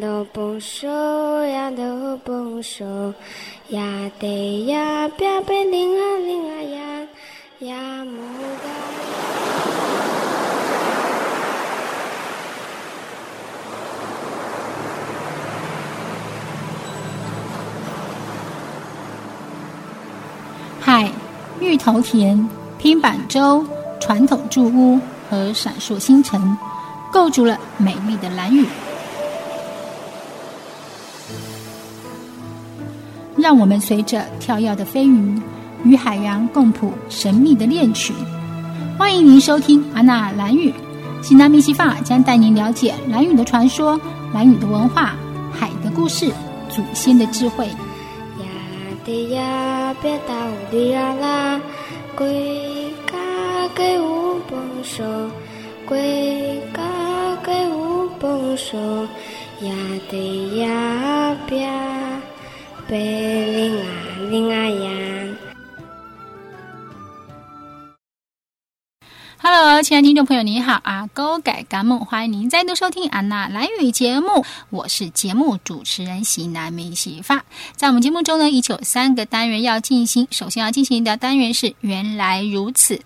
都不说呀，都不说呀，得呀，别别灵啊灵啊呀呀木嘎。海、芋头田、拼板舟、传统住屋和闪烁星辰，构筑了美丽的蓝屿。让我们随着跳跃的飞鱼，与海洋共谱神秘的恋曲。欢迎您收听安娜蓝语，西南密西法将带您了解蓝语的传说、蓝语的文化、海的故事、祖先的智慧。呀的呀，别到的呀啦，归家给我帮手，归家给我帮手，呀的呀别。贝林啊林啊呀！Hello，亲爱的听众朋友，你好啊！高改干梦，欢迎您再度收听安娜蓝语节目，我是节目主持人西南美西发。在我们节目中呢，依旧有三个单元要进行，首先要进行的单元是“原来如此”。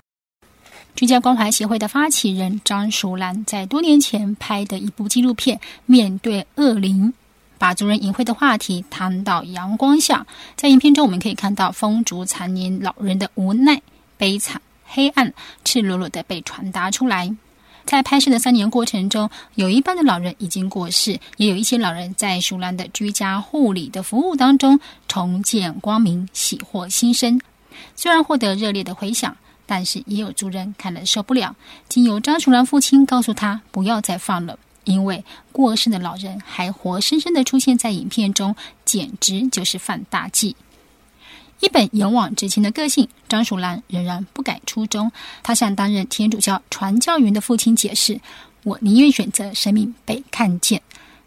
居家关怀协会的发起人张淑兰在多年前拍的一部纪录片《面对恶灵》。把族人隐晦的话题摊到阳光下，在影片中我们可以看到风烛残年老人的无奈、悲惨、黑暗，赤裸裸的被传达出来。在拍摄的三年过程中，有一半的老人已经过世，也有一些老人在熟兰的居家护理的服务当中重见光明，喜获新生。虽然获得热烈的回响，但是也有族人看了受不了。经由张淑兰父亲告诉他，不要再放了。因为过世的老人还活生生的出现在影片中，简直就是犯大忌。一本勇往直前的个性，张淑兰仍然不改初衷。他向担任天主教传教员的父亲解释：“我宁愿选择生命被看见。”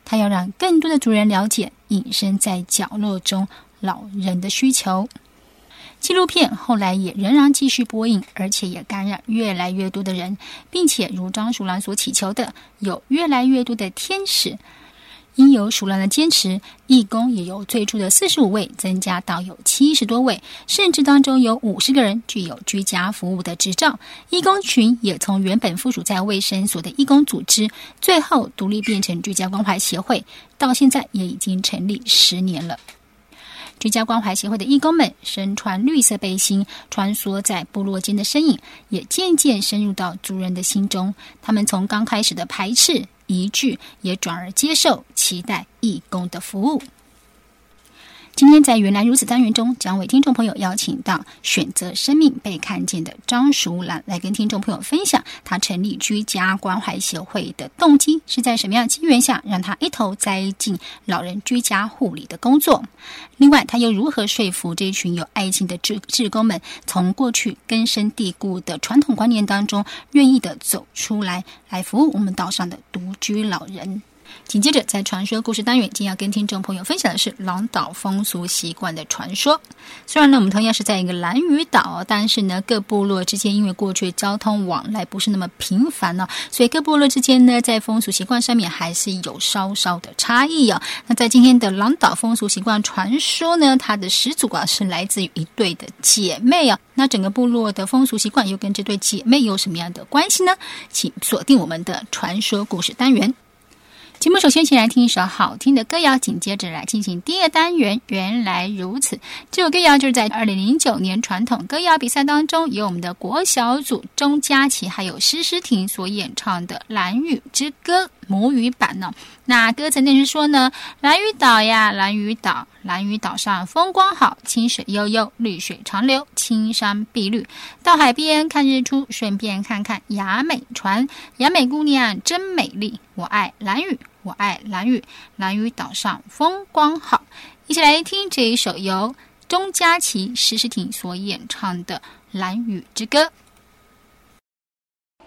他要让更多的族人了解隐身在角落中老人的需求。纪录片后来也仍然继续播映，而且也感染越来越多的人，并且如张淑兰所祈求的，有越来越多的天使。因有淑兰的坚持，义工也由最初的四十五位增加到有七十多位，甚至当中有五十个人具有居家服务的执照。义工群也从原本附属在卫生所的义工组织，最后独立变成居家关怀协会，到现在也已经成立十年了。居家关怀协会的义工们身穿绿色背心，穿梭在部落间的身影，也渐渐深入到族人的心中。他们从刚开始的排斥、疑惧，也转而接受、期待义工的服务。今天在原来如此单元中，将为听众朋友邀请到选择生命被看见的张淑兰来跟听众朋友分享，她成立居家关怀协会的动机是在什么样的机缘下，让她一头栽进老人居家护理的工作？另外，他又如何说服这群有爱心的志志工们，从过去根深蒂固的传统观念当中，愿意的走出来，来服务我们岛上的独居老人？紧接着，在传说故事单元，今天要跟听众朋友分享的是狼岛风俗习惯的传说。虽然呢，我们同样是在一个蓝屿岛，但是呢，各部落之间因为过去交通往来不是那么频繁呢，所以各部落之间呢，在风俗习惯上面还是有稍稍的差异啊。那在今天的狼岛风俗习惯传说呢，它的始祖啊是来自于一对的姐妹啊。那整个部落的风俗习惯又跟这对姐妹有什么样的关系呢？请锁定我们的传说故事单元。节目首先，先来听一首好听的歌谣，紧接着来进行第二单元。原来如此，这首歌谣就是在二零零九年传统歌谣比赛当中，由我们的国小组钟佳琪还有施诗婷所演唱的《蓝雨之歌》母语版呢。那歌词内容说呢：蓝屿岛呀，蓝屿岛，蓝屿岛上风光好，清水悠悠，绿水长流，青山碧绿。到海边看日出，顺便看看雅美船。雅美姑娘真美丽，我爱蓝雨。我爱蓝屿，蓝屿岛上风光好。一起来听这一首由钟佳琪、石诗婷所演唱的《蓝屿之歌》。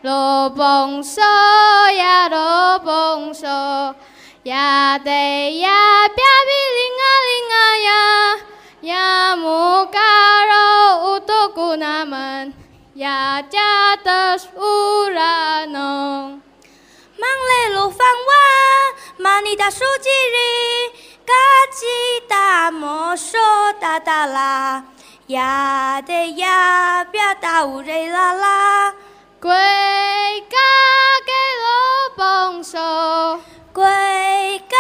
罗蹦嗦呀，罗蹦嗦呀，得呀，别比灵啊灵啊呀，呀木嘎罗乌多古纳门呀，加的乌拉农。忙嘞路放哇，马尼尼达苏吉里，嘎吉达摩梭达达拉，呀的呀别达乌瑞拉拉，归家给罗帮手，归家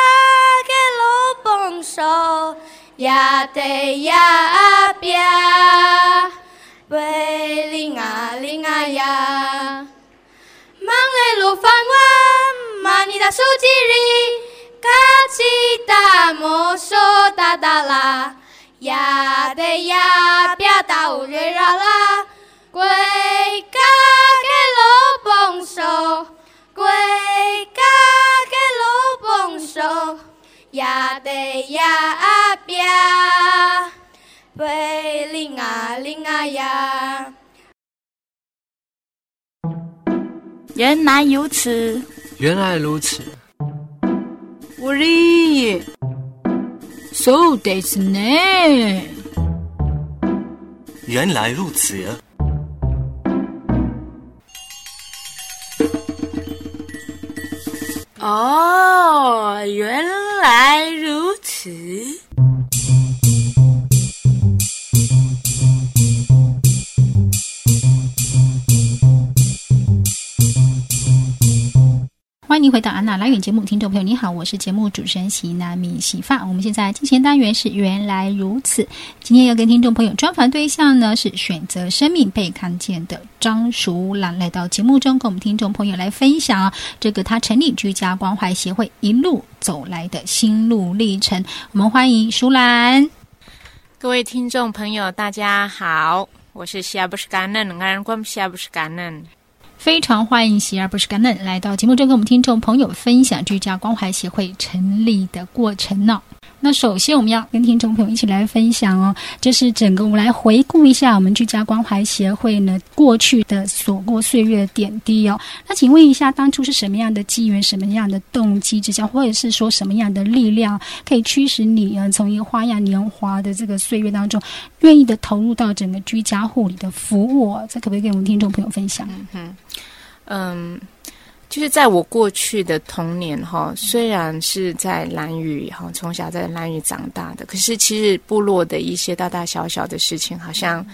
给罗帮手，呀的呀别，贝林啊林啊呀。忙嘞路翻弯，手机里，卡奇达摩梭达达拉，呀的呀别达乌瑞拉拉，归家给罗帮手，归家给罗帮手，呀的呀别，贝林啊林啊呀。原来如此，原来如此。我哩，so this 呢？原来如此。哦，原来如此。欢迎回到安娜拉远节目，听众朋友你好，我是节目主持人席南米喜发。我们现在进行单元是原来如此，今天要跟听众朋友专访对象呢是选择生命被看见的张淑兰，来到节目中跟我们听众朋友来分享这个他成立居家关怀协会一路走来的心路历程。我们欢迎淑兰，各位听众朋友大家好，我是西亚布什甘嫩，安关西亚布什甘嫩。非常欢迎喜儿不是甘嫩来到节目中，跟我们听众朋友分享居家关怀协会成立的过程呢。那首先，我们要跟听众朋友一起来分享哦，就是整个我们来回顾一下我们居家关怀协会呢过去的所过岁月的点滴哦。那请问一下，当初是什么样的机缘、什么样的动机之下，或者是说什么样的力量，可以驱使你啊，从一个花样年华的这个岁月当中，愿意的投入到整个居家护理的服务？这可不可以跟我们听众朋友分享？嗯嗯。就是在我过去的童年哈，虽然是在蓝屿哈，从小在蓝屿长大的，可是其实部落的一些大大小小的事情，好像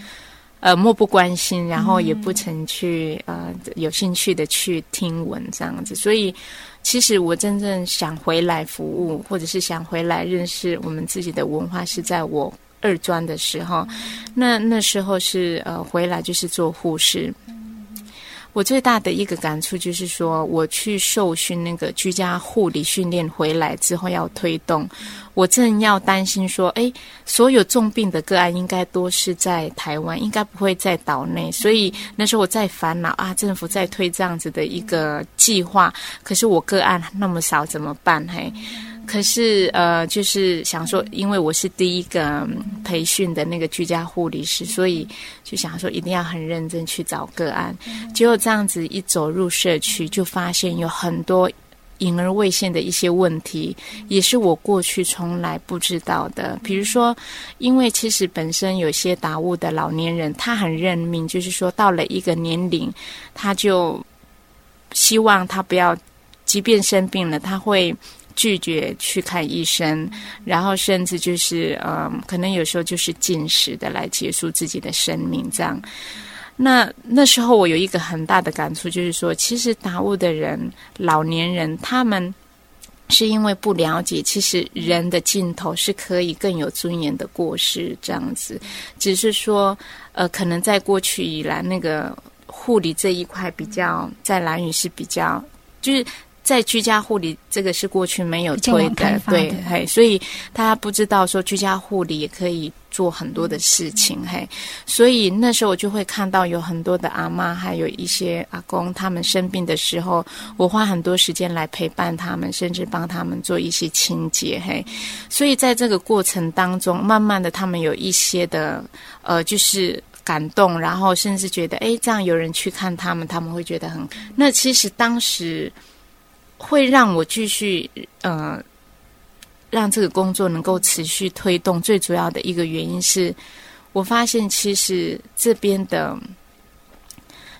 呃漠不关心，然后也不曾去呃有兴趣的去听闻这样子。所以，其实我真正想回来服务，或者是想回来认识我们自己的文化，是在我二专的时候。那那时候是呃回来就是做护士。我最大的一个感触就是说，我去受训那个居家护理训练回来之后要推动，我正要担心说，哎，所有重病的个案应该都是在台湾，应该不会在岛内，所以那时候我在烦恼啊，政府在推这样子的一个计划，可是我个案那么少怎么办？嘿。可是，呃，就是想说，因为我是第一个培训的那个居家护理师，所以就想说一定要很认真去找个案。结果这样子一走入社区，就发现有很多隐而未现的一些问题，也是我过去从来不知道的。比如说，因为其实本身有些达悟的老年人，他很认命，就是说到了一个年龄，他就希望他不要，即便生病了，他会。拒绝去看医生，然后甚至就是嗯，可能有时候就是进食的来结束自己的生命。这样，那那时候我有一个很大的感触，就是说，其实达悟的人、老年人，他们是因为不了解，其实人的尽头是可以更有尊严的过世。这样子，只是说，呃，可能在过去以来，那个护理这一块比较在蓝屿是比较就是。在居家护理，这个是过去没有推的，对，嘿，所以大家不知道说居家护理也可以做很多的事情，嘿，所以那时候我就会看到有很多的阿妈，还有一些阿公，他们生病的时候，我花很多时间来陪伴他们，甚至帮他们做一些清洁，嘿，所以在这个过程当中，慢慢的他们有一些的呃，就是感动，然后甚至觉得，哎，这样有人去看他们，他们会觉得很。那其实当时。会让我继续呃，让这个工作能够持续推动。最主要的一个原因是，我发现其实这边的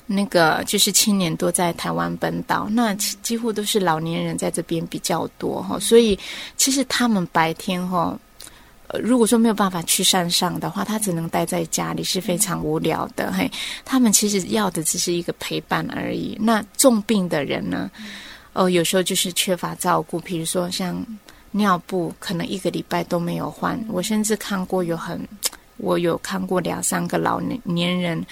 那个就是青年多在台湾本岛，那几乎都是老年人在这边比较多哈，所以其实他们白天哈，呃，如果说没有办法去山上的话，他只能待在家里，是非常无聊的。嘿，他们其实要的只是一个陪伴而已。那重病的人呢，哦，有时候就是缺乏照顾，比如说像尿布，可能一个礼拜都没有换。我甚至看过有很，我有看过两三个老年人。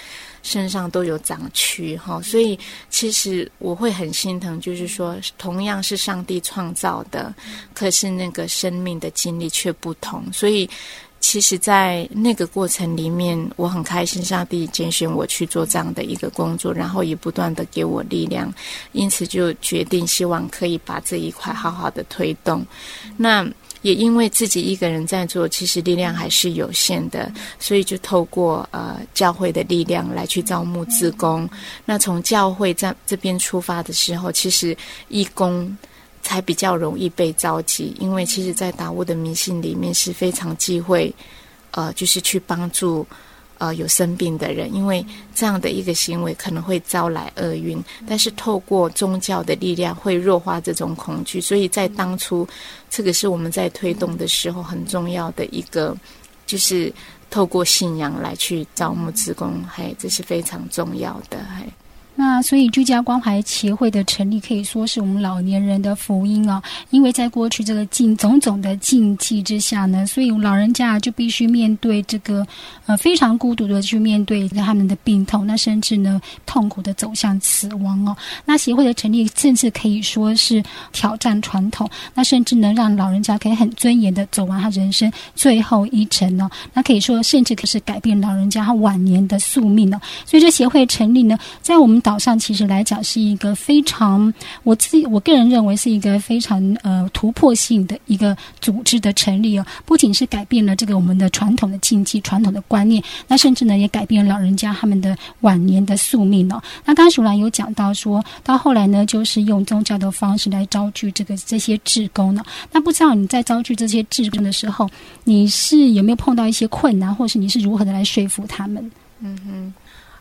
身上都有长蛆哈，所以其实我会很心疼，就是说同样是上帝创造的，可是那个生命的经历却不同。所以其实，在那个过程里面，我很开心，上帝拣选我去做这样的一个工作，然后也不断的给我力量，因此就决定希望可以把这一块好好的推动。那。也因为自己一个人在做，其实力量还是有限的，所以就透过呃教会的力量来去招募自工。那从教会在这边出发的时候，其实义工才比较容易被召集，因为其实，在达悟的迷信里面是非常忌讳，呃，就是去帮助。呃，有生病的人，因为这样的一个行为可能会招来厄运，但是透过宗教的力量会弱化这种恐惧，所以在当初，这个是我们在推动的时候很重要的一个，就是透过信仰来去招募职工，嘿，这是非常重要的，嘿。那所以居家关怀协会的成立可以说是我们老年人的福音啊，因为在过去这个禁种种的禁忌之下呢，所以老人家就必须面对这个呃非常孤独的去面对他们的病痛，那甚至呢痛苦的走向死亡哦。那协会的成立甚至可以说是挑战传统，那甚至能让老人家可以很尊严的走完他人生最后一程哦。那可以说甚至可是改变老人家他晚年的宿命哦。所以这协会成立呢，在我们。岛上其实来讲是一个非常，我自己我个人认为是一个非常呃突破性的一个组织的成立哦，不仅是改变了这个我们的传统的禁忌、传统的观念，那甚至呢也改变了老人家他们的晚年的宿命哦。那刚刚淑兰有讲到说，到后来呢就是用宗教的方式来招聚这个这些志工呢。那不知道你在招聚这些志工的时候，你是有没有碰到一些困难，或是你是如何的来说服他们？嗯哼。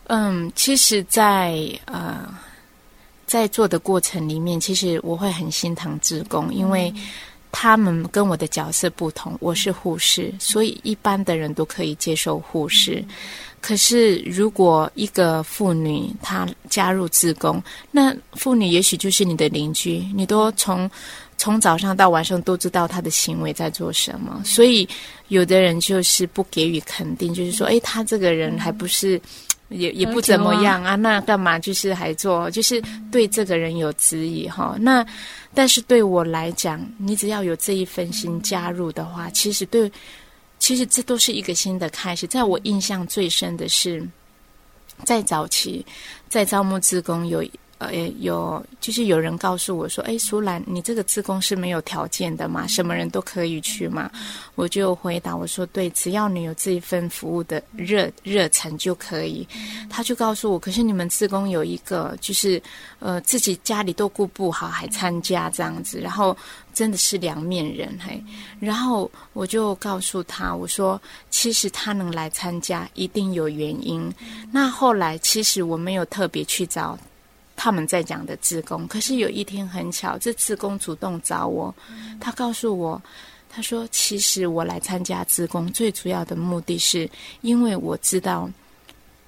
嗯，其实，在呃，在做的过程里面，其实我会很心疼职工，因为他们跟我的角色不同。我是护士，所以一般的人都可以接受护士。可是，如果一个妇女她加入自工，那妇女也许就是你的邻居，你都从从早上到晚上都知道她的行为在做什么。所以，有的人就是不给予肯定，就是说，哎，他这个人还不是。也也不怎么样啊，那干嘛就是还做，就是对这个人有质疑哈。那但是对我来讲，你只要有这一份心加入的话，其实对，其实这都是一个新的开始。在我印象最深的是，在早期在招募职工有。呃，有就是有人告诉我说：“哎，苏兰，你这个自工是没有条件的嘛？什么人都可以去嘛？”我就回答我说：“对，只要你有这一份服务的热热忱就可以。”他就告诉我：“可是你们自工有一个，就是呃自己家里都顾不好，还参加这样子，然后真的是两面人嘿。”然后我就告诉他：“我说其实他能来参加一定有原因。那后来其实我没有特别去找。”他们在讲的自工，可是有一天很巧，这自工主动找我，他告诉我，他说：“其实我来参加自工最主要的目的是，因为我知道。”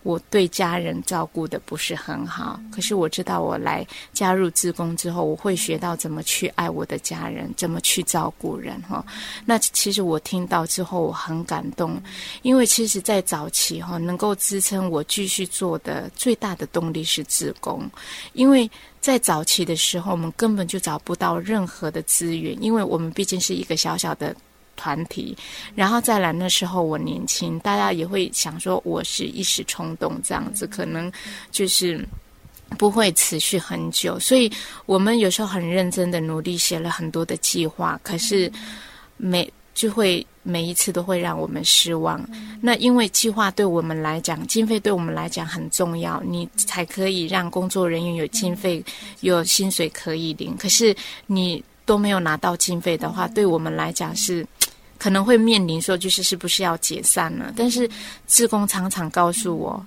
我对家人照顾的不是很好，可是我知道我来加入自工之后，我会学到怎么去爱我的家人，怎么去照顾人哈。那其实我听到之后我很感动，因为其实，在早期哈，能够支撑我继续做的最大的动力是自工，因为在早期的时候，我们根本就找不到任何的资源，因为我们毕竟是一个小小的。团体，然后再来那时候我年轻，大家也会想说我是一时冲动这样子，可能就是不会持续很久。所以我们有时候很认真的努力写了很多的计划，可是每就会每一次都会让我们失望。那因为计划对我们来讲，经费对我们来讲很重要，你才可以让工作人员有经费、有薪水可以领。可是你都没有拿到经费的话，对我们来讲是。可能会面临说，就是是不是要解散了？但是志工常常告诉我，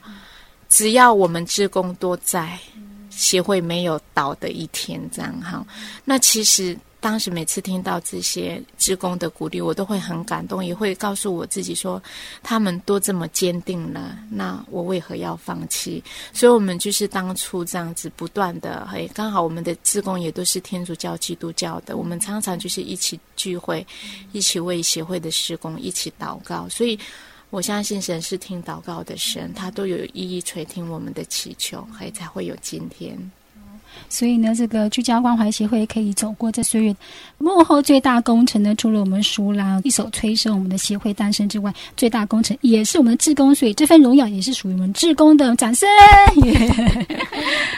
只要我们志工多在，协会没有倒的一天，这样哈。那其实。当时每次听到这些职工的鼓励，我都会很感动，也会告诉我自己说，他们都这么坚定了，那我为何要放弃？所以，我们就是当初这样子不断的，嘿，刚好我们的职工也都是天主教、基督教的，我们常常就是一起聚会，一起为协会的施工一起祷告。所以，我相信神是听祷告的神，他都有一一垂听我们的祈求，嘿，才会有今天。所以呢，这个居家关怀协会可以走过这岁月，幕后最大工程呢，除了我们舒拉一手催生我们的协会诞生之外，最大工程也是我们的志工，所以这份荣耀也是属于我们志工的。掌声！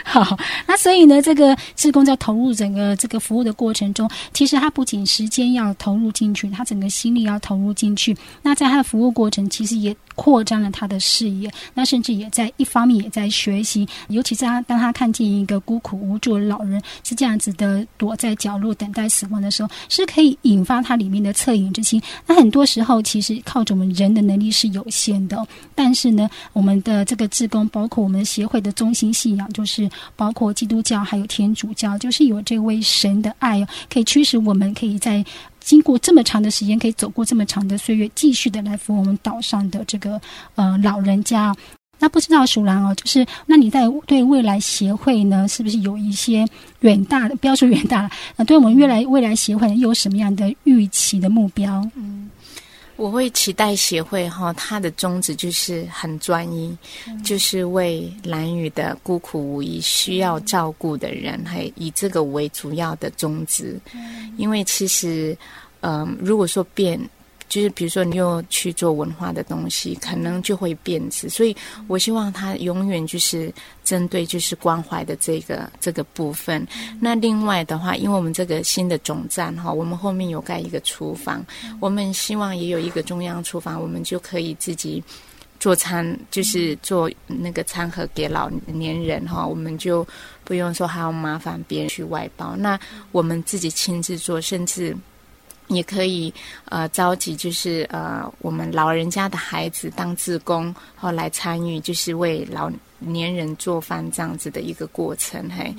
好，那所以呢，这个志工在投入整个这个服务的过程中，其实他不仅时间要投入进去，他整个心力要投入进去。那在他的服务过程，其实也扩张了他的视野，那甚至也在一方面也在学习，尤其是他当他看见一个孤苦无。助的老人是这样子的，躲在角落等待死亡的时候，是可以引发他里面的恻隐之心。那很多时候，其实靠着我们人的能力是有限的，但是呢，我们的这个志工，包括我们的协会的中心信仰，就是包括基督教还有天主教，就是有这位神的爱，可以驱使我们可以在经过这么长的时间，可以走过这么长的岁月，继续的来服务我们岛上的这个呃老人家。那不知道鼠兰哦，就是那你在对未来协会呢，是不是有一些远大的，不要说远大了，那对我们越来未来协会又有什么样的预期的目标？嗯，我会期待协会哈，它的宗旨就是很专一，就是为蓝雨的孤苦无依、需要照顾的人，还以这个为主要的宗旨。因为其实，嗯，如果说变。就是比如说，你又去做文化的东西，可能就会变质。所以我希望他永远就是针对就是关怀的这个这个部分。那另外的话，因为我们这个新的总站哈，我们后面有盖一个厨房，我们希望也有一个中央厨房，我们就可以自己做餐，就是做那个餐盒给老年人哈，我们就不用说还要麻烦别人去外包，那我们自己亲自做，甚至。也可以呃召集，就是呃我们老人家的孩子当志工，后来参与，就是为老年人做饭这样子的一个过程。嘿，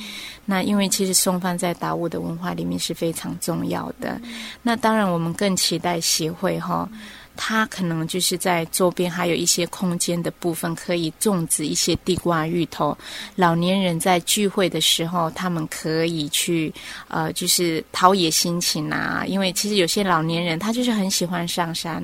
那因为其实送饭在达悟的文化里面是非常重要的。那当然，我们更期待协会哈。它可能就是在周边还有一些空间的部分，可以种植一些地瓜、芋头。老年人在聚会的时候，他们可以去呃，就是陶冶心情啊。因为其实有些老年人他就是很喜欢上山，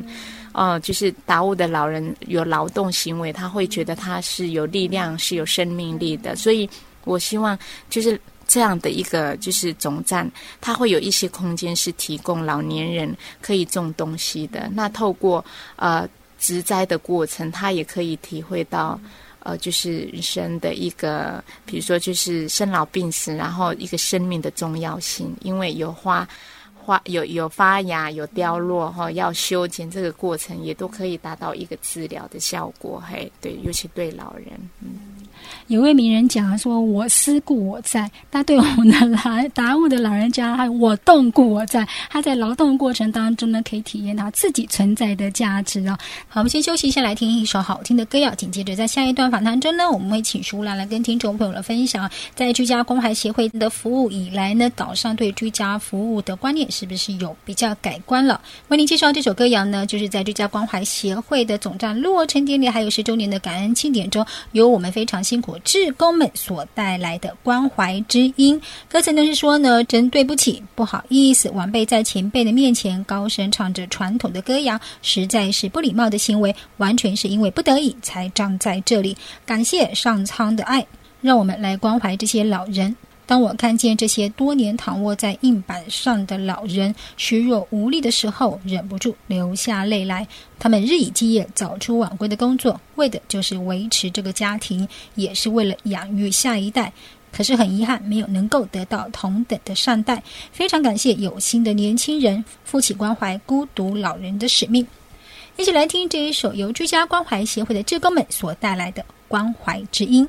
哦，就是达悟的老人有劳动行为，他会觉得他是有力量、是有生命力的。所以我希望就是。这样的一个就是总站，它会有一些空间是提供老年人可以种东西的。那透过呃植栽的过程，他也可以体会到呃就是人生的一个，比如说就是生老病死，然后一个生命的重要性。因为有花花有有发芽有凋落哈，要修剪这个过程也都可以达到一个治疗的效果。嘿，对，尤其对老人，嗯。有位名人讲说：“我思故我在。”他对我们的老达悟的老人家，他我动故我在。他在劳动过程当中呢，可以体验他自己存在的价值哦。好，我们先休息一下，来听一首好听的歌谣。紧接着，在下一段访谈中呢，我们会请舒兰来跟听众朋友来分享，在居家关怀协会的服务以来呢，岛上对居家服务的观念是不是有比较改观了？为您介绍这首歌谣呢，就是在居家关怀协会的总站落成典礼还有十周年的感恩庆典中，由我们非常辛苦。志工们所带来的关怀之音，歌词呢是说呢，真对不起，不好意思，晚辈在前辈的面前高声唱着传统的歌谣，实在是不礼貌的行为，完全是因为不得已才站在这里。感谢上苍的爱，让我们来关怀这些老人。当我看见这些多年躺卧在硬板上的老人虚弱无力的时候，忍不住流下泪来。他们日以继夜、早出晚归的工作，为的就是维持这个家庭，也是为了养育下一代。可是很遗憾，没有能够得到同等的善待。非常感谢有心的年轻人负起关怀孤独老人的使命。一起来听这一首由居家关怀协会的志工们所带来的关怀之音。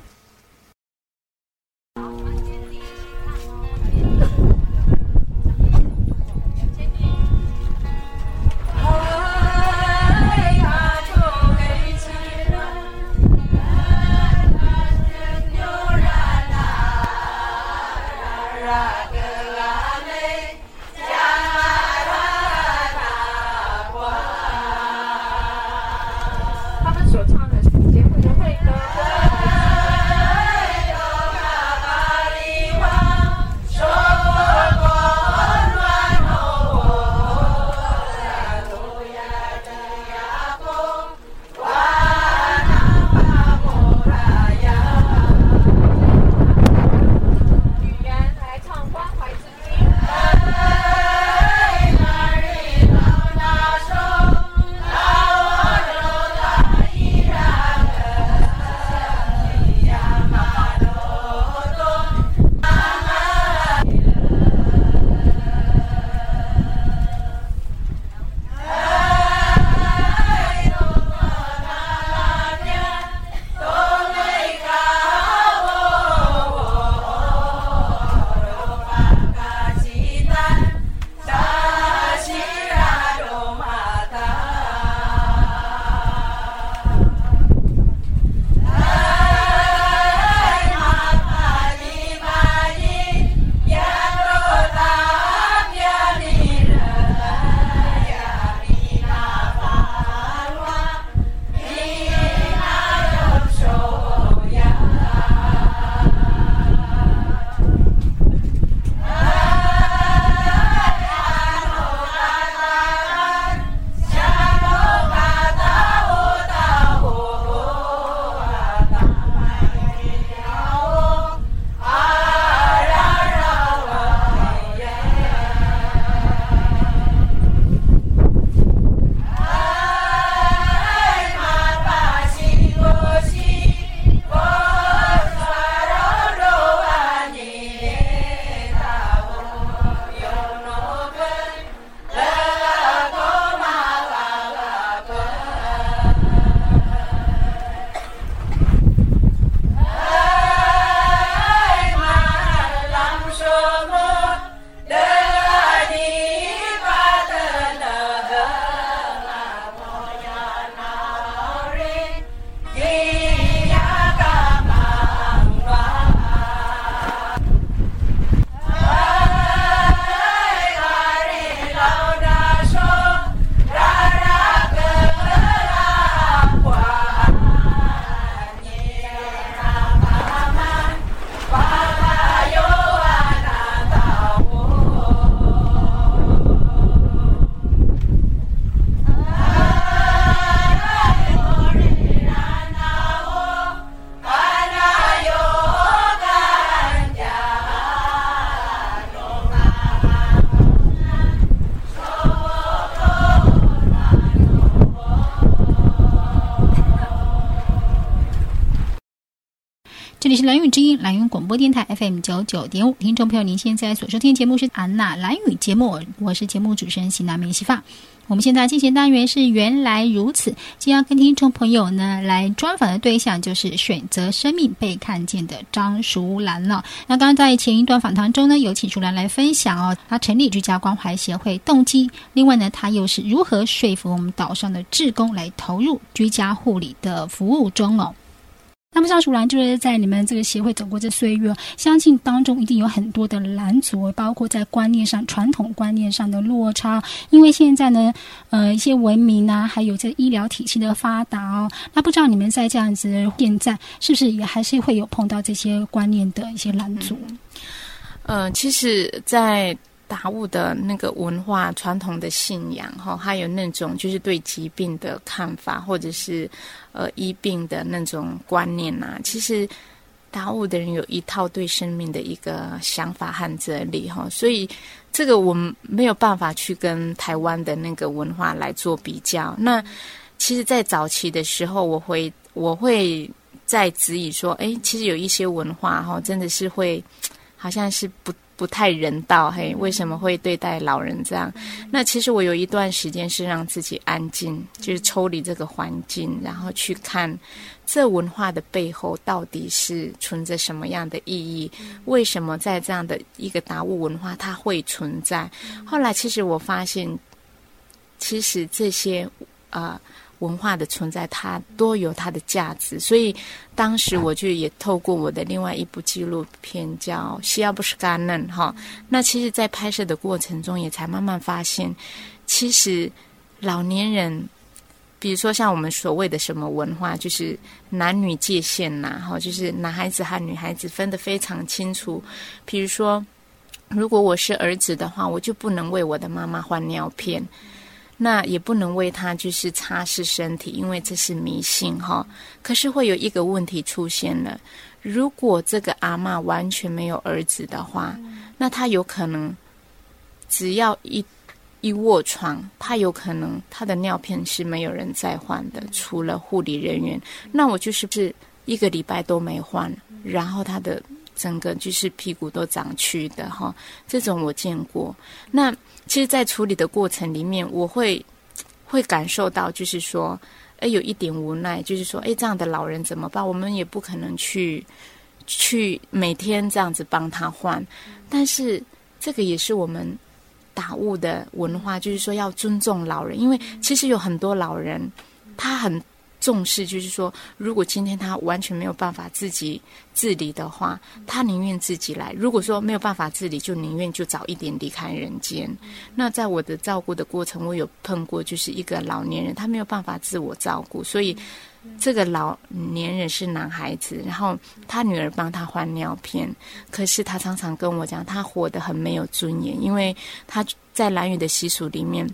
里是蓝语之音，蓝语广播电台 FM 九九点五。听众朋友，您现在所收听节目是安娜蓝语节目，我是节目主持人喜南美西发。我们现在进行单元是原来如此，今天要跟听众朋友呢来专访的对象就是选择生命被看见的张淑兰了。那刚刚在前一段访谈中呢，有请淑兰来分享哦，她成立居家关怀协会动机，另外呢，她又是如何说服我们岛上的志工来投入居家护理的服务中哦。那么，张淑兰就是在你们这个协会走过这岁月，相信当中一定有很多的拦阻，包括在观念上、传统观念上的落差。因为现在呢，呃，一些文明啊，还有这医疗体系的发达哦，那不知道你们在这样子现在是不是也还是会有碰到这些观念的一些拦阻？嗯，其实，在。达悟的那个文化传统的信仰哈，还有那种就是对疾病的看法，或者是呃医病的那种观念呐。其实达悟的人有一套对生命的一个想法和哲理哈，所以这个我们没有办法去跟台湾的那个文化来做比较。那其实，在早期的时候，我会我会在质疑说，哎，其实有一些文化哈，真的是会好像是不。不太人道，嘿，为什么会对待老人这样？那其实我有一段时间是让自己安静，就是抽离这个环境，然后去看这文化的背后到底是存着什么样的意义？为什么在这样的一个达悟文化它会存在？后来其实我发现，其实这些啊。文化的存在，它多有它的价值，所以当时我就也透过我的另外一部纪录片叫《西亚布什干嫩》哈。那其实，在拍摄的过程中，也才慢慢发现，其实老年人，比如说像我们所谓的什么文化，就是男女界限呐，哈，就是男孩子和女孩子分得非常清楚。比如说，如果我是儿子的话，我就不能为我的妈妈换尿片。那也不能为他就是擦拭身体，因为这是迷信哈。可是会有一个问题出现了：如果这个阿妈完全没有儿子的话，那他有可能只要一一卧床，他有可能他的尿片是没有人再换的，除了护理人员。那我就是不是一个礼拜都没换，然后他的整个就是屁股都长蛆的哈。这种我见过。那其实，在处理的过程里面，我会会感受到，就是说，哎，有一点无奈，就是说，哎，这样的老人怎么办？我们也不可能去去每天这样子帮他换，但是这个也是我们打物的文化，就是说要尊重老人，因为其实有很多老人，他很。重视就是说，如果今天他完全没有办法自己自理的话，他宁愿自己来。如果说没有办法自理，就宁愿就早一点离开人间。那在我的照顾的过程，我有碰过，就是一个老年人，他没有办法自我照顾，所以这个老年人是男孩子，然后他女儿帮他换尿片，可是他常常跟我讲，他活得很没有尊严，因为他在蓝语的习俗里面。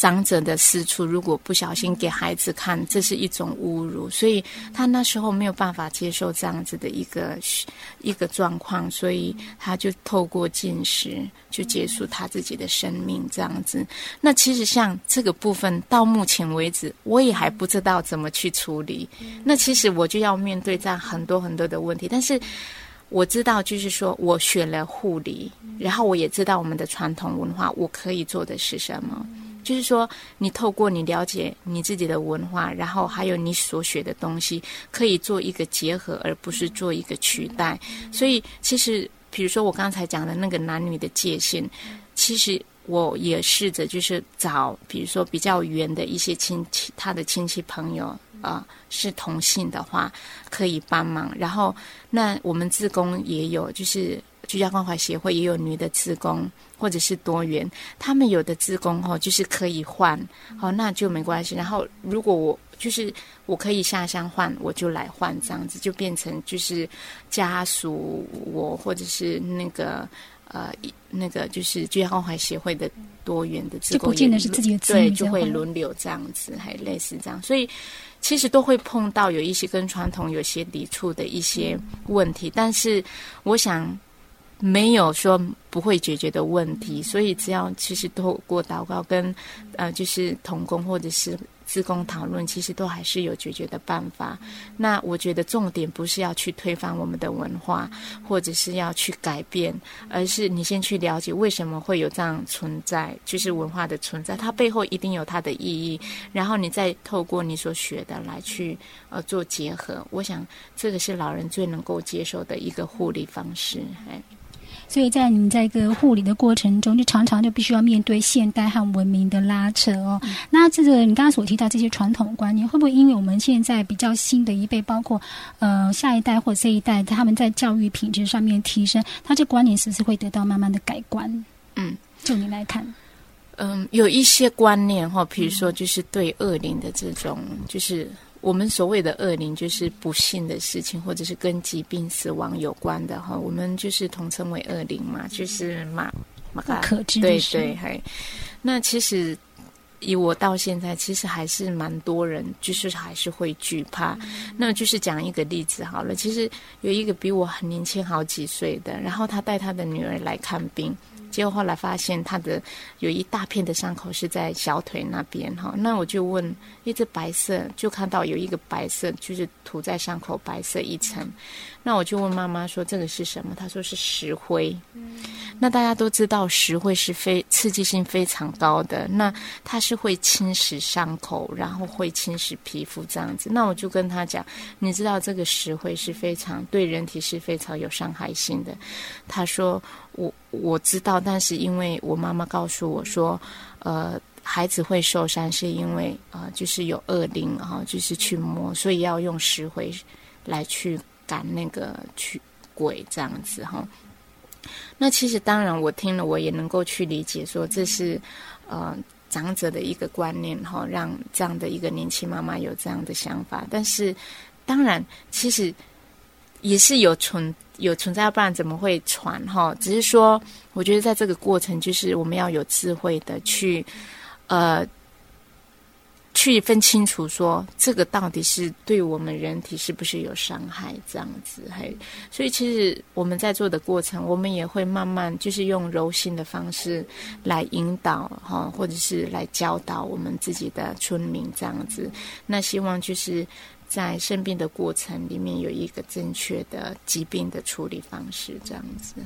长者的私处，如果不小心给孩子看，这是一种侮辱，所以他那时候没有办法接受这样子的一个一个状况，所以他就透过进食就结束他自己的生命。这样子，那其实像这个部分，到目前为止，我也还不知道怎么去处理。那其实我就要面对这样很多很多的问题，但是我知道，就是说我学了护理，然后我也知道我们的传统文化，我可以做的是什么。就是说，你透过你了解你自己的文化，然后还有你所学的东西，可以做一个结合，而不是做一个取代。所以，其实，比如说我刚才讲的那个男女的界限，其实我也试着就是找，比如说比较远的一些亲戚，他的亲戚朋友啊，是同性的话，可以帮忙。然后，那我们自工也有，就是。居家关怀协会也有女的自工，或者是多元，他们有的自工哦，就是可以换，好那就没关系。然后如果我就是我可以下乡换，我就来换，这样子就变成就是家属我或者是那个呃那个就是居家关怀协会的多元的自工，不见得是自己的对，就会轮流这样子，还类似这样，所以其实都会碰到有一些跟传统有些抵触的一些问题，但是我想。没有说不会解决的问题，所以只要其实透过祷告跟呃，就是同工或者是自工讨论，其实都还是有解决的办法。那我觉得重点不是要去推翻我们的文化，或者是要去改变，而是你先去了解为什么会有这样存在，就是文化的存在，它背后一定有它的意义。然后你再透过你所学的来去呃做结合，我想这个是老人最能够接受的一个护理方式。哎。所以在你们在一个护理的过程中，就常常就必须要面对现代和文明的拉扯哦。那这个你刚刚所提到这些传统观念，会不会因为我们现在比较新的一辈，包括呃下一代或这一代，他们在教育品质上面提升，他这观念是不是会得到慢慢的改观？嗯，就你来看，嗯，有一些观念哈，比如说就是对恶灵的这种，就是。我们所谓的恶灵，就是不幸的事情，或者是跟疾病、死亡有关的哈。我们就是统称为恶灵嘛，就是马马可知对对，嘿。那其实以我到现在，其实还是蛮多人，就是还是会惧怕。那就是讲一个例子好了，其实有一个比我很年轻好几岁的，然后他带他的女儿来看病。结果后来发现他的有一大片的伤口是在小腿那边哈，那我就问，一只白色就看到有一个白色，就是涂在伤口白色一层。那我就问妈妈说这个是什么？她说是石灰。那大家都知道石灰是非刺激性非常高的，那它是会侵蚀伤口，然后会侵蚀皮肤这样子。那我就跟他讲，你知道这个石灰是非常对人体是非常有伤害性的。他说我我知道，但是因为我妈妈告诉我说，呃，孩子会受伤是因为啊，就是有恶灵哈，就是去摸，所以要用石灰来去。赶那个去鬼这样子哈，那其实当然我听了我也能够去理解，说这是呃长者的一个观念哈，让这样的一个年轻妈妈有这样的想法。但是当然其实也是有存有存在，不然怎么会传哈？只是说我觉得在这个过程，就是我们要有智慧的去呃。去分清楚，说这个到底是对我们人体是不是有伤害，这样子，还所以其实我们在做的过程，我们也会慢慢就是用柔性的方式来引导哈，或者是来教导我们自己的村民这样子。那希望就是。在生病的过程里面，有一个正确的疾病的处理方式，这样子。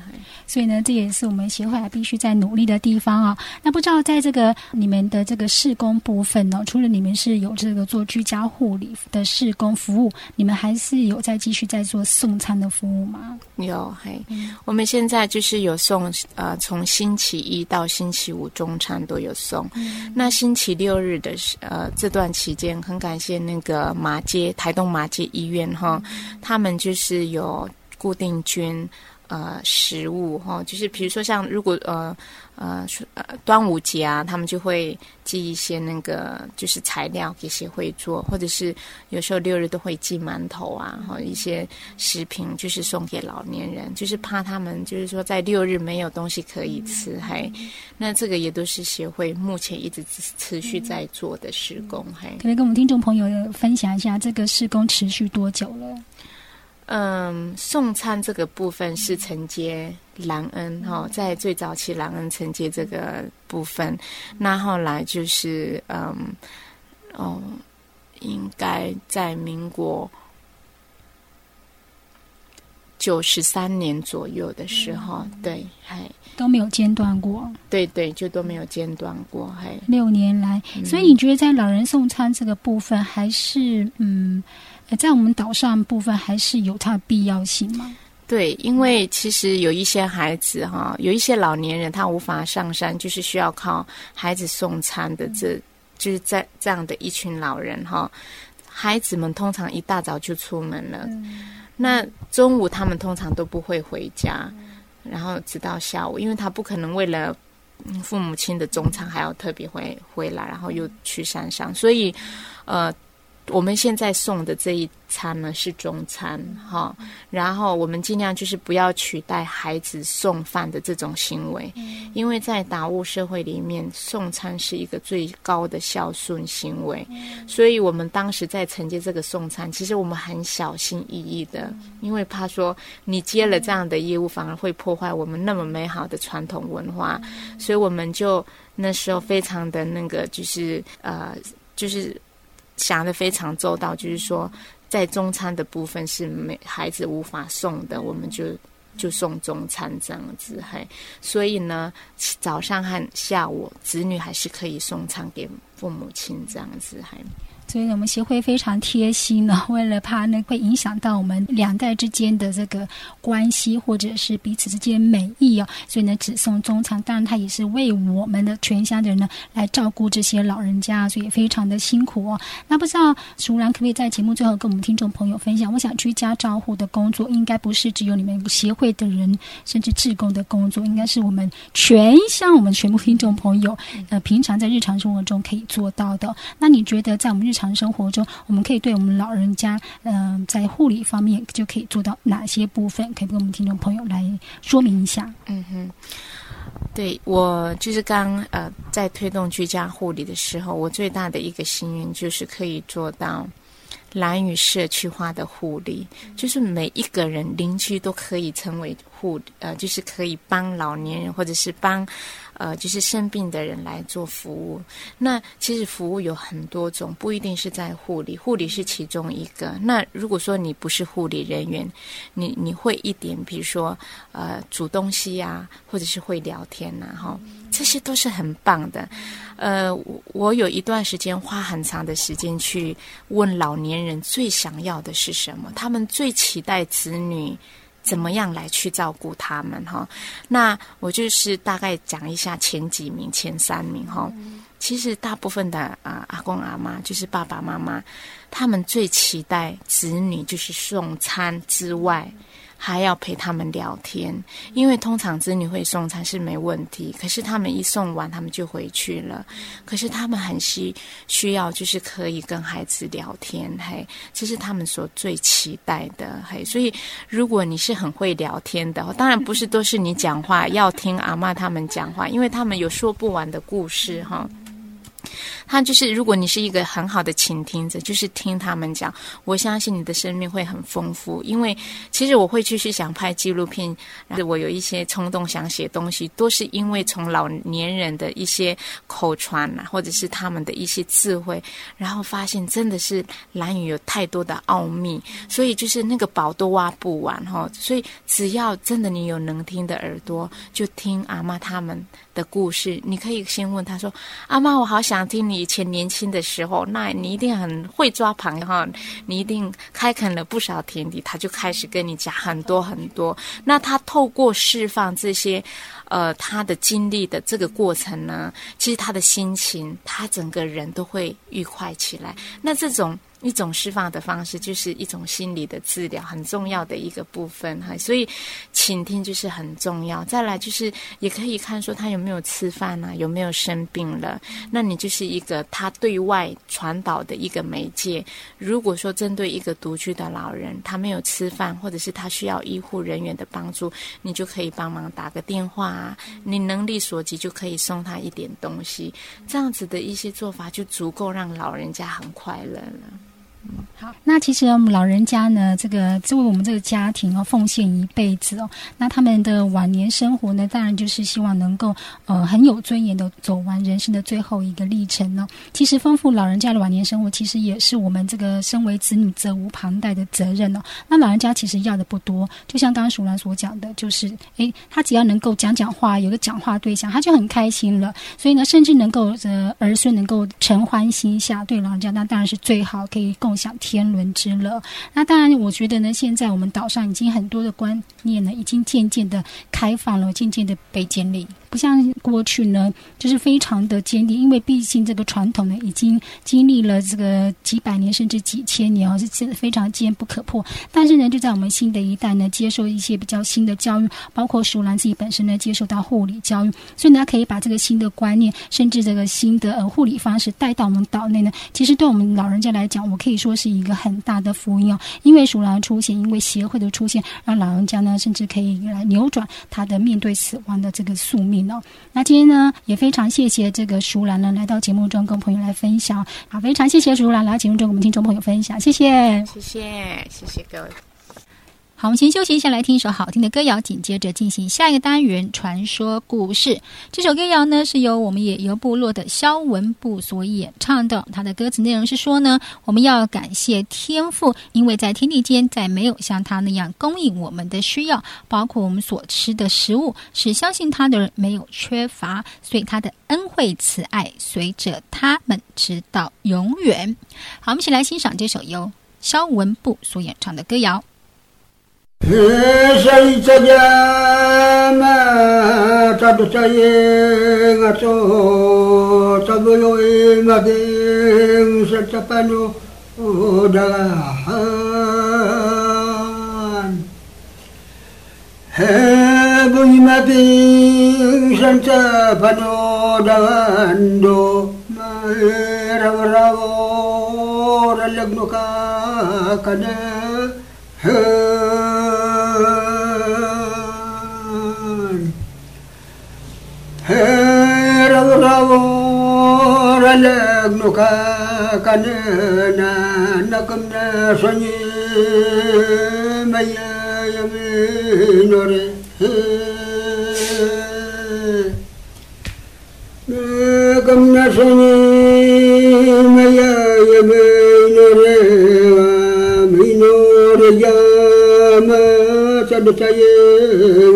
所以呢，这也是我们协会还必须在努力的地方啊。那不知道在这个你们的这个施工部分呢，除了你们是有这个做居家护理的施工服务，你们还是有在继续在做送餐的服务吗？有，嘿，我们现在就是有送，呃，从星期一到星期五中餐都有送。那星期六日的呃这段期间，很感谢那个马街。台东马街医院哈，他们就是有固定捐呃食物哈，就是比如说像如果呃呃呃端午节啊，他们就会寄一些那个就是材料给协会做，或者是有时候六日都会寄馒头啊，哈一些食品就是送给老年人，就是怕他们就是说在六日没有东西可以吃，还那这个也都是协会目前一直持续在做的施工，还可以跟我们听众朋友分享一下这个施工持续多久了？嗯，送餐这个部分是承接兰恩哈，在最早期兰恩承接这个部分，那后来就是嗯哦，应该在民国九十三年左右的时候，对，还都没有间断过，对对，就都没有间断过，还六年来，所以你觉得在老人送餐这个部分，还是嗯？在我们岛上部分还是有它的必要性吗？对，因为其实有一些孩子哈，有一些老年人他无法上山，就是需要靠孩子送餐的。这就是在这样的一群老人哈，孩子们通常一大早就出门了，那中午他们通常都不会回家，然后直到下午，因为他不可能为了父母亲的中餐还要特别回回来，然后又去山上，所以呃。我们现在送的这一餐呢是中餐哈，然后我们尽量就是不要取代孩子送饭的这种行为，因为在达悟社会里面，送餐是一个最高的孝顺行为，所以我们当时在承接这个送餐，其实我们很小心翼翼的，因为怕说你接了这样的业务，反而会破坏我们那么美好的传统文化，所以我们就那时候非常的那个，就是呃，就是。想的非常周到，就是说在中餐的部分是没孩子无法送的，我们就就送中餐这样子，嘿，所以呢，早上和下午子女还是可以送餐给父母亲这样子，还。所以我们协会非常贴心呢，为了怕呢会影响到我们两代之间的这个关系，或者是彼此之间美意哦，所以呢只送中餐。当然，他也是为我们的全乡的人呢来照顾这些老人家，所以也非常的辛苦哦。那不知道淑兰可不可以在节目最后跟我们听众朋友分享？我想居家照护的工作应该不是只有你们协会的人，甚至志工的工作，应该是我们全乡我们全部听众朋友呃平常在日常生活中可以做到的。那你觉得在我们日常生活中，我们可以对我们老人家，嗯，在护理方面就可以做到哪些部分？可以跟我们听众朋友来说明一下。嗯哼，对我就是刚呃在推动居家护理的时候，我最大的一个心愿就是可以做到蓝屿社区化的护理，就是每一个人邻居都可以成为护呃，就是可以帮老年人或者是帮。呃，就是生病的人来做服务。那其实服务有很多种，不一定是在护理，护理是其中一个。那如果说你不是护理人员，你你会一点，比如说呃煮东西呀，或者是会聊天呐，哈，这些都是很棒的。呃，我有一段时间花很长的时间去问老年人最想要的是什么，他们最期待子女。怎么样来去照顾他们哈？那我就是大概讲一下前几名、前三名哈。其实大部分的啊阿公阿妈，就是爸爸妈妈，他们最期待子女就是送餐之外。还要陪他们聊天，因为通常子女会送餐是没问题，可是他们一送完，他们就回去了。可是他们很需需要，就是可以跟孩子聊天，嘿，这是他们所最期待的，嘿。所以，如果你是很会聊天的，当然不是都是你讲话，要听阿妈他们讲话，因为他们有说不完的故事，哈。他就是，如果你是一个很好的倾听者，就是听他们讲，我相信你的生命会很丰富。因为其实我会继续想拍纪录片，然后我有一些冲动想写东西，都是因为从老年人的一些口传啊，或者是他们的一些智慧，然后发现真的是蓝语有太多的奥秘，所以就是那个宝都挖不完哈。所以只要真的你有能听的耳朵，就听阿妈他们的故事。你可以先问他说：“阿妈，我好想听你。”以前年轻的时候，那你一定很会抓螃蟹哈，你一定开垦了不少田地，他就开始跟你讲很多很多。那他透过释放这些，呃，他的经历的这个过程呢，其实他的心情，他整个人都会愉快起来。那这种。一种释放的方式，就是一种心理的治疗，很重要的一个部分哈。所以，倾听就是很重要。再来就是，也可以看说他有没有吃饭啊，有没有生病了。那你就是一个他对外传导的一个媒介。如果说针对一个独居的老人，他没有吃饭，或者是他需要医护人员的帮助，你就可以帮忙打个电话啊。你能力所及就可以送他一点东西，这样子的一些做法就足够让老人家很快乐了。好，那其实我们老人家呢，这个作为我们这个家庭哦，奉献一辈子哦。那他们的晚年生活呢，当然就是希望能够呃很有尊严的走完人生的最后一个历程呢。其实丰富老人家的晚年生活，其实也是我们这个身为子女责无旁贷的责任哦。那老人家其实要的不多，就像刚刚淑兰所讲的，就是诶，他只要能够讲讲话，有个讲话对象，他就很开心了。所以呢，甚至能够呃儿孙能够承欢心下，对老人家那当然是最好，可以共。享天伦之乐。那当然，我觉得呢，现在我们岛上已经很多的观念呢，已经渐渐的开放了，渐渐的被建立。不像过去呢，就是非常的坚定，因为毕竟这个传统呢，已经经历了这个几百年甚至几千年哦，是真的非常坚不可破。但是呢，就在我们新的一代呢，接受一些比较新的教育，包括淑兰自己本身呢，接受到护理教育，所以呢，可以把这个新的观念，甚至这个新的呃护理方式带到我们岛内呢。其实对我们老人家来讲，我可以说说是一个很大的福音哦。因为熟兰出现，因为协会的出现，让老人家呢，甚至可以来扭转他的面对死亡的这个宿命哦。那今天呢，也非常谢谢这个熟兰呢来到节目中跟朋友来分享。好，非常谢谢熟兰来节目中跟我们听众朋友分享，谢谢，谢谢，谢谢各位。好，我们先休息一下，来听一首好听的歌谣，紧接着进行下一个单元——传说故事。这首歌谣呢，是由我们野游部落的肖文部所演唱的。它的歌词内容是说呢，我们要感谢天父，因为在天地间，再没有像他那样供应我们的需要，包括我们所吃的食物，使相信他的人没有缺乏。所以他的恩惠慈爱随着他们直到永远。好，我们一起来欣赏这首由肖文部所演唱的歌谣。Hesai saja ma tadu saya ngaco tadu lo ima ding sercapan udahan hebu ima ding sercapan lo udahan do ma rawa rawa lelak nukah kadeh Raburawara lagnuka kanana nakamna sonyi maya yaminore nakamna sonyi maya yaminore minore yama sadtaye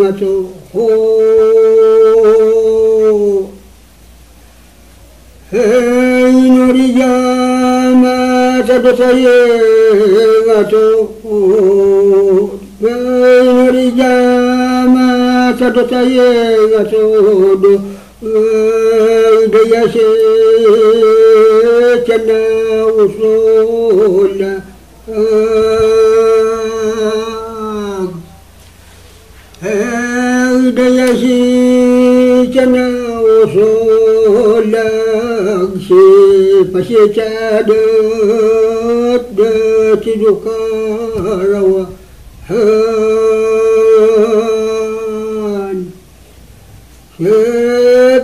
mato ho هينرياما تبتيغتو هينرياما تبتيغتو بيسيتنا وصولنا بيسيتنا وصولنا pasca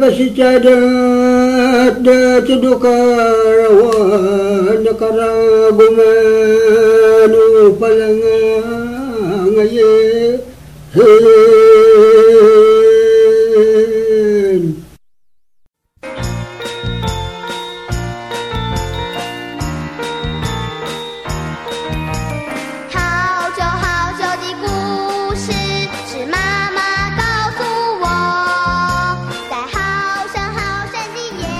Sepasicadat dati dukarawan Nakaraguman upalangan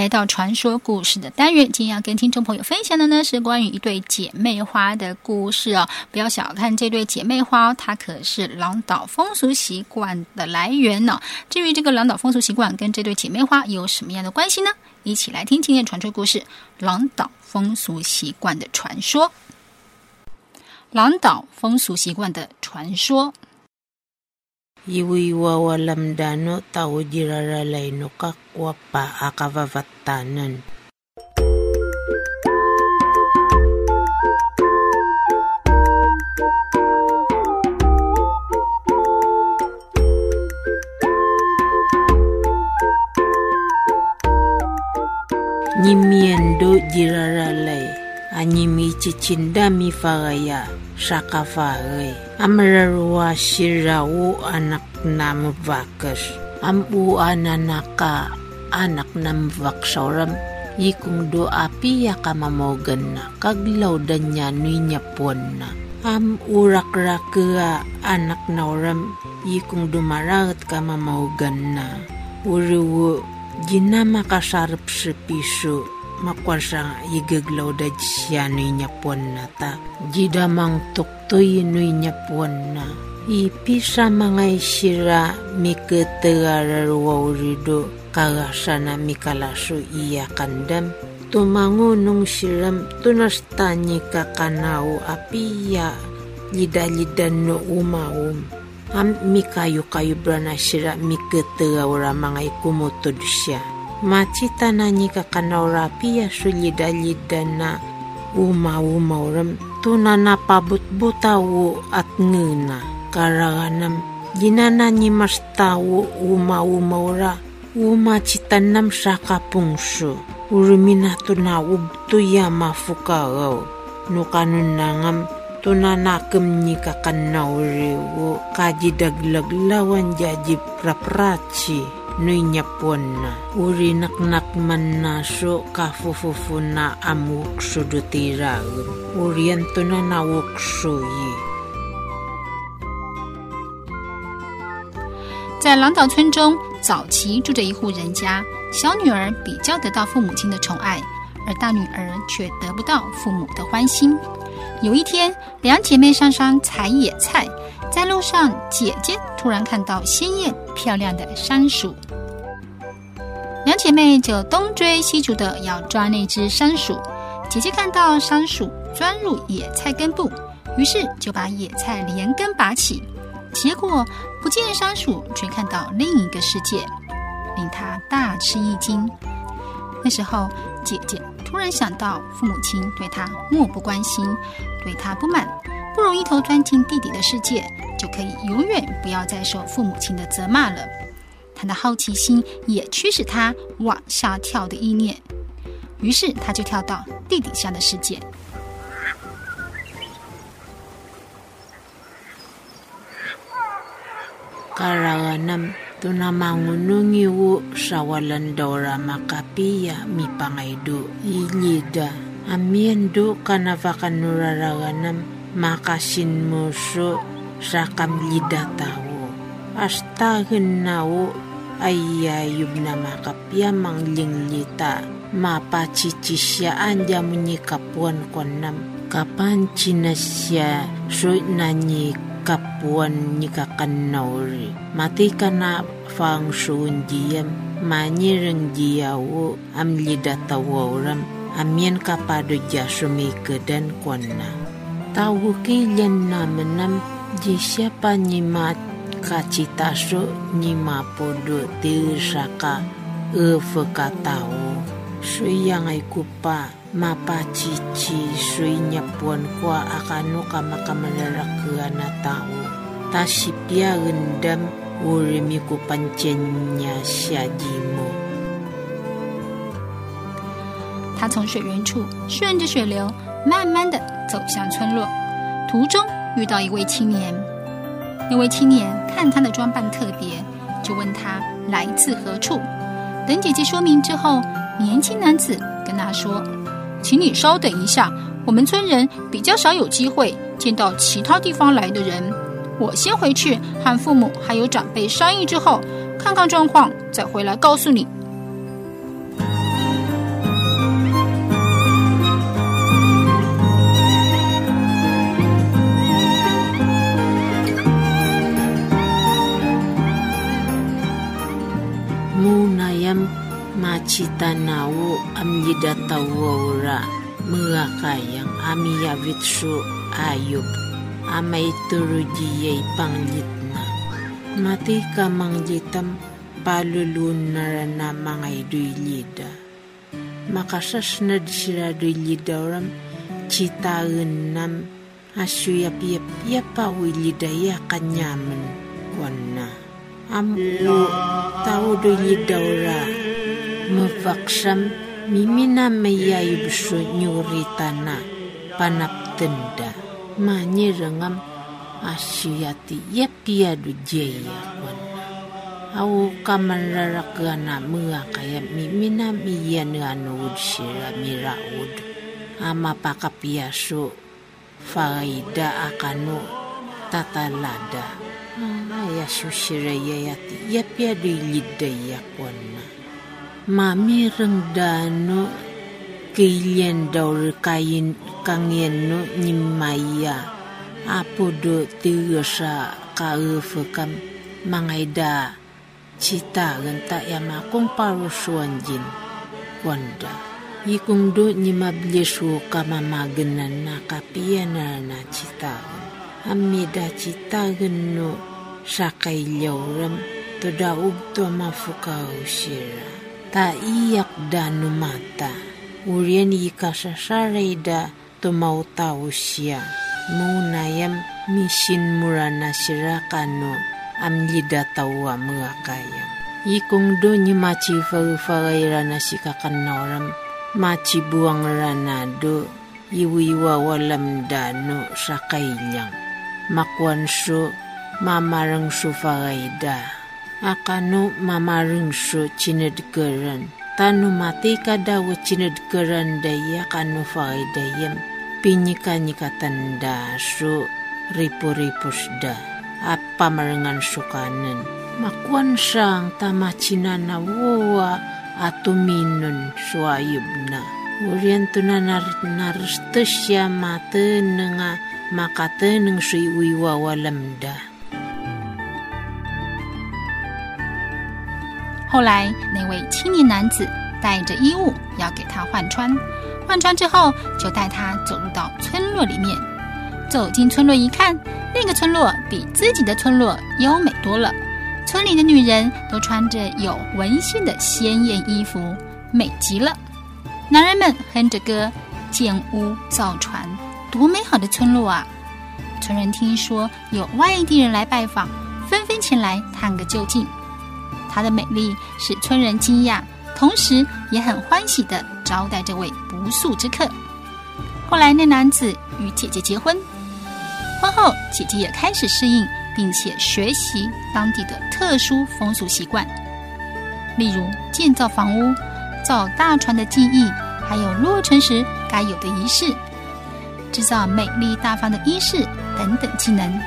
来到传说故事的单元。今天要跟听众朋友分享的呢，是关于一对姐妹花的故事哦。不要小看这对姐妹花哦，它可是狼岛风俗习惯的来源呢、至于这个狼岛风俗习惯跟这对姐妹花有什么样的关系呢？一起来听今天传说故事《狼岛风俗习惯的传说》。狼岛风俗习惯的传说。Yiwiwawalamdano tawojiraralaino kakkuappa akavavattaanan. Ñimiendo jiraralay, anyimichichinda mi fagaya, saqafagay. Amararua sirao anak na mavakas. Ampua na naka anak na mavaksoram. Yikung do api ya kamamogan na kaglaw da niya ninyapon na. Am urak raka anak na oram. Yikung dumaragat kamamogan na. Uriwo ginama kasarap sa piso makwalsang igaglaw da siya noy Japon na ta. Gidamang tuktoy noy Japon na. Ipisa mga isira mikatagarawaw rido kagasana mikalaso iya kandam. Tumango nung siram tunastani kakanao apiya lida-lida no umaum. Am mikayo kayo brana sira mikatagawara mga ikumutod siya. machita na nyika kanaura pia sulyida-lyida na uma-umauram tuna na pabutbuta wo at ngina karaganam ginana ni masta wo uma-umaura uma chitanam saka pungsu urumina tuna ubtuya mafukagaw no kanunangam tuna nakem ni kakanauri wo kajidaglag lawan jaji praprachi nuy nyapon na. Uri naknak man na so kafufufu na amuk so dutiragen. Urian tunanawok so yi. 在狼岛村中，早期住着一户人家，小女儿比较得到父母亲的宠爱，而大女儿却得不到父母的欢心。有一天，两姐妹上山采野菜，在路上，姐姐突然看到鲜艳漂亮的山鼠，两姐妹就东追西逐的要抓那只山鼠。姐姐看到山鼠钻入野菜根部，于是就把野菜连根拔起。结果不见山鼠，却看到另一个世界，令她大吃一惊。那时候，姐姐突然想到父母亲对她漠不关心，对她不满，不如一头钻进弟弟的世界，就可以永远不要再受父母亲的责骂了。她的好奇心也驱使她往下跳的意念，于是她就跳到地底下的世界。Karaganam tunamangunungi wo sa walandora makapiya mi pangaido ilida amiendo kanavakanuraraganam maka sin musu sakam lidah tahu. Astagen nau ayya yubna makapya mangling lita. Sia anja menyikapuan konam kapan cinasya suit nanyi kapuan nyikakan nauri. Mati kana fang suun jiyam diau am lidah tawuram amien kapado jasumi kedan konna tawo kilyan namanam di siya pa ni mat kacitaso ni mapodo tirsaka efe katawo suyang ay kupa mapachichi sui nyapuan kwa akano kamakamalarakuan na tao. Tasipya gendam urimi ko pancenya siya mo. 他从水源处顺着水流，慢慢的走向村落。途中遇到一位青年，那位青年看他的装扮特别，就问他来自何处。等姐姐说明之后，年轻男子跟他说：“请你稍等一下，我们村人比较少有机会见到其他地方来的人。我先回去和父母还有长辈商议之后，看看状况，再回来告诉你。” tanau amyidatawura yavit su ayub amai turujiyay panglitna. Mati kamanglitam palulunaran na mga iduylida makasas na sila duylidaram citaan nam asyuyap yap yapawilida ya kanyaman wana amlu tau duylidaura mevaksam mimina meyai besu nyuritana panap tenda. Manye rengam asyati ya piadu jaya wana au kamararak gana mua kaya mimina miyanu anu mira miraud ama pakapiasu faida akanu tatalada ya susiraya yati ya piadu lidaya wana mami rengdanu kiyen daur kain kangenu nyimaya. Apodo tiusa kaufukam mangaida cita genta yamakong parusuan jin. Wanda ikung do nyimablesu kamamagenan na kapiana na cita amida cita genu sakai leuram to daub to mafukau shira Ta iyak da numata. Urian ikasasaray da tumautaw siya. Munayam misin murana sira kano amlida tawa mga kaya. Ikong do ni machi fagfagayra na si kakanoram, machi buwang rana do iwiwa walam dano sa kailyang. Makwan so mamarang so fagayda akanu mamarungso chinedgaran tanu mati kada wo chinedgaran daya kanu faidayam. Pinyika-nyika tanda su ripu-ripusda apa merengan sukanen? Makuan sang tama cinana woa atu minun suayubna. Urian tunanar narstes ya mate nenga makate neng sui wiwa walamda. 后来，那位青年男子带着衣物要给他换穿，换穿之后就带他走入到村落里面。走进村落一看，那个村落比自己的村落优美多了。村里的女人都穿着有纹线的鲜艳衣服，美极了。男人们哼着歌，建屋造船，多美好的村落啊！村人听说有外地人来拜访，纷纷前来探个究竟。她的美丽使村人惊讶，同时也很欢喜地招待这位不速之客。后来，那男子与姐姐结婚，婚后姐姐也开始适应并且学习当地的特殊风俗习惯，例如建造房屋、造大船的技艺，还有落成时该有的仪式，制造美丽大方的衣饰等等技能。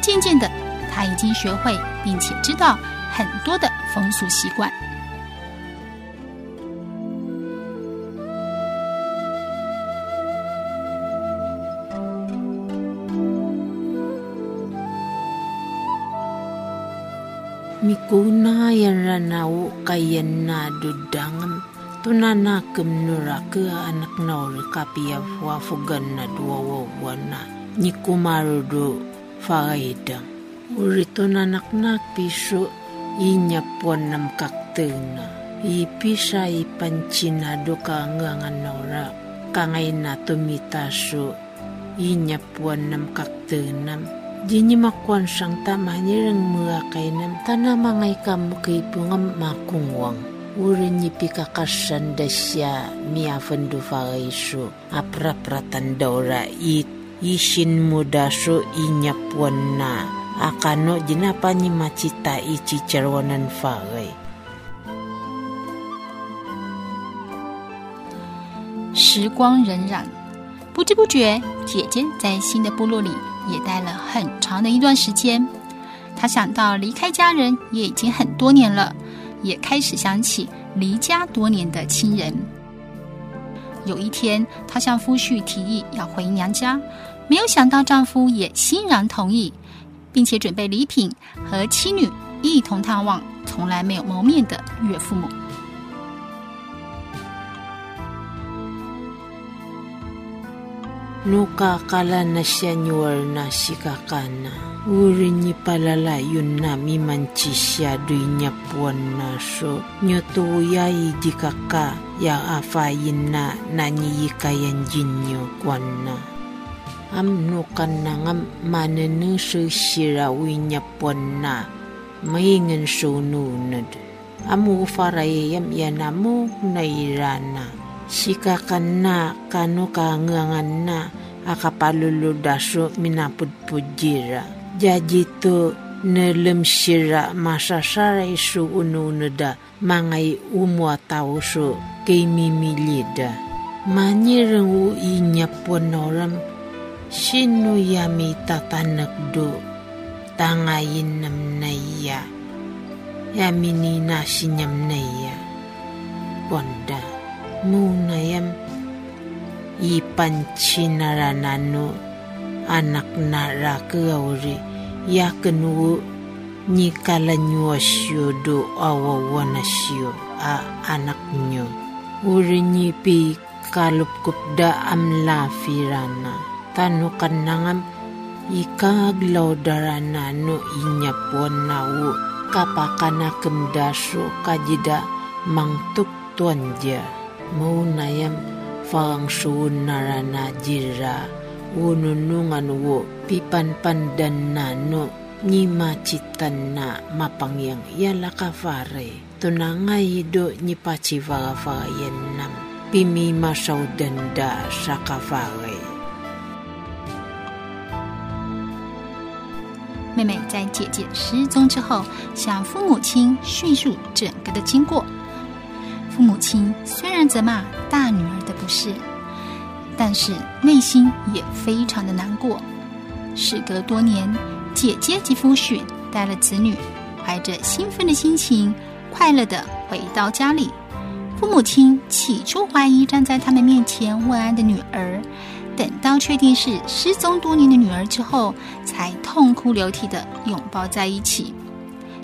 渐渐的，她已经学会并且知道很多的风俗习惯。Mikuna yan ranau kayan na dudangam tunana kemnura ke anak nauri kapia wafugan na dua wawana ni kumaru do faidang uri tunanak nak piso inya puan nam kaktena i pisa i pancina do ka ngangan naura kangay na tumita so inya puan nam kaktenam Jini makuan sang tamanya reng mua kainam tanah mangai kamu keipungam makungwang. Urin nyipi kakasan dasya mia fendu fagaisu apra pratan daura it isin muda so inya puana akano jinapa nyi macita ici cerwanan fae 时光荏苒，不知不觉，姐姐在新的部落里也待了很长的一段时间。她想到离开家人也已经很多年了，也开始想起离家多年的亲人。有一天，她向夫婿提议要回娘家，没有想到丈夫也欣然同意，并且准备礼品和妻女一同探望从来没有谋面的岳父母。Nuka kala na siya nyuwar na si kakana. Uri ni palala yun na mimanchi siya doy niya puwan na so. Nyotuya i di kaka ya afayin na nanyikayan jinyo kwan na. am nu kan na ngam manenu su shira winya pon su nu ned. Am u fara yem ya na mu na. Irana shika kan kanu ka ngangan dasu minaput pujira jadi nelem shira masa sara isu mangai umwa tau su keimimilida manyirengu inyapun orang sinu yami Shinuyami tatanekdu tangayin namnaya yamini nasinyamnaya bonda munayam. Ipanchinarananu anak nara keauri yakenu nyikalanywasyo do awawanasyo a anaknyo. Urinyipi kalupkup amla firana tanu ika glaudara aglaudara inya pon nau kapakana kemdasu kajida mangtuk tuanja mau nayam fangsuun narana jira ununungan wo pipan pandan nano nyima citan na mapangyang yala kafare tunangay do nyipacivaga fagayan nam pimi masau denda sakafare. 妹妹在姐姐失踪之后，向父母亲叙述整个的经过。父母亲虽然责骂大女儿的不是，但是内心也非常的难过。时隔多年，姐姐及夫婿带了子女，怀着兴奋的心情，快乐的回到家里。父母亲起初怀疑站在他们面前问安的女儿，等到确定是失踪多年的女儿之后，才痛哭流涕的拥抱在一起。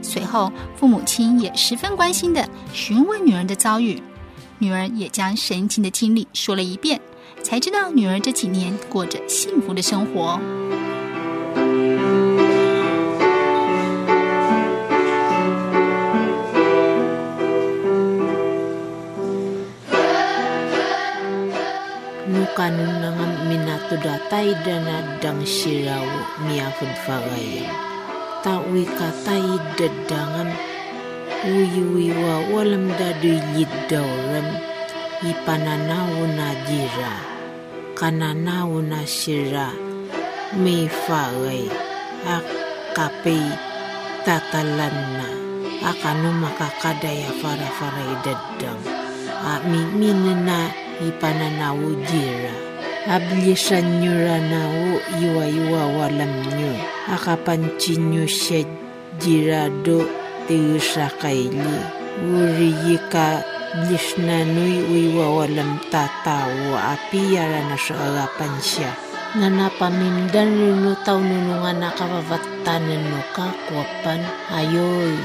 随后，父母亲也十分关心的询问女儿的遭遇，女儿也将神情的经历说了一遍，才知道女儿这几年过着幸福的生活。minatuda taidana dangshirawo miyahud vagaya tai taida dangan wiwiwa walam dadu yidawram ipananawo na jira kananawo na shira me fagai akapi tatalanna akanu makakada ya fara-fara dadang a miminana ipananawo jira Ablisan nyo ranao iwa-iwa walam nyo. Akapancin nyo siya jirado tiusa kaili. Uri ka blis na nuy uiwa walam tatawa api yara na sa agapansya Na napamindan rino tau nunungan nakapavatanan no ka kwapan ayoy.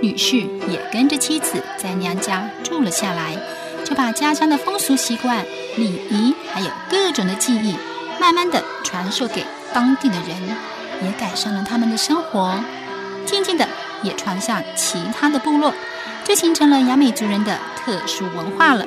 女婿也跟着妻子在娘家住了下来。就把家乡的风俗习惯、礼仪，还有各种的技艺，慢慢的传授给当地的人，也改善了他们的生活。渐渐的，也传向其他的部落，就形成了雅美族人的特殊文化了。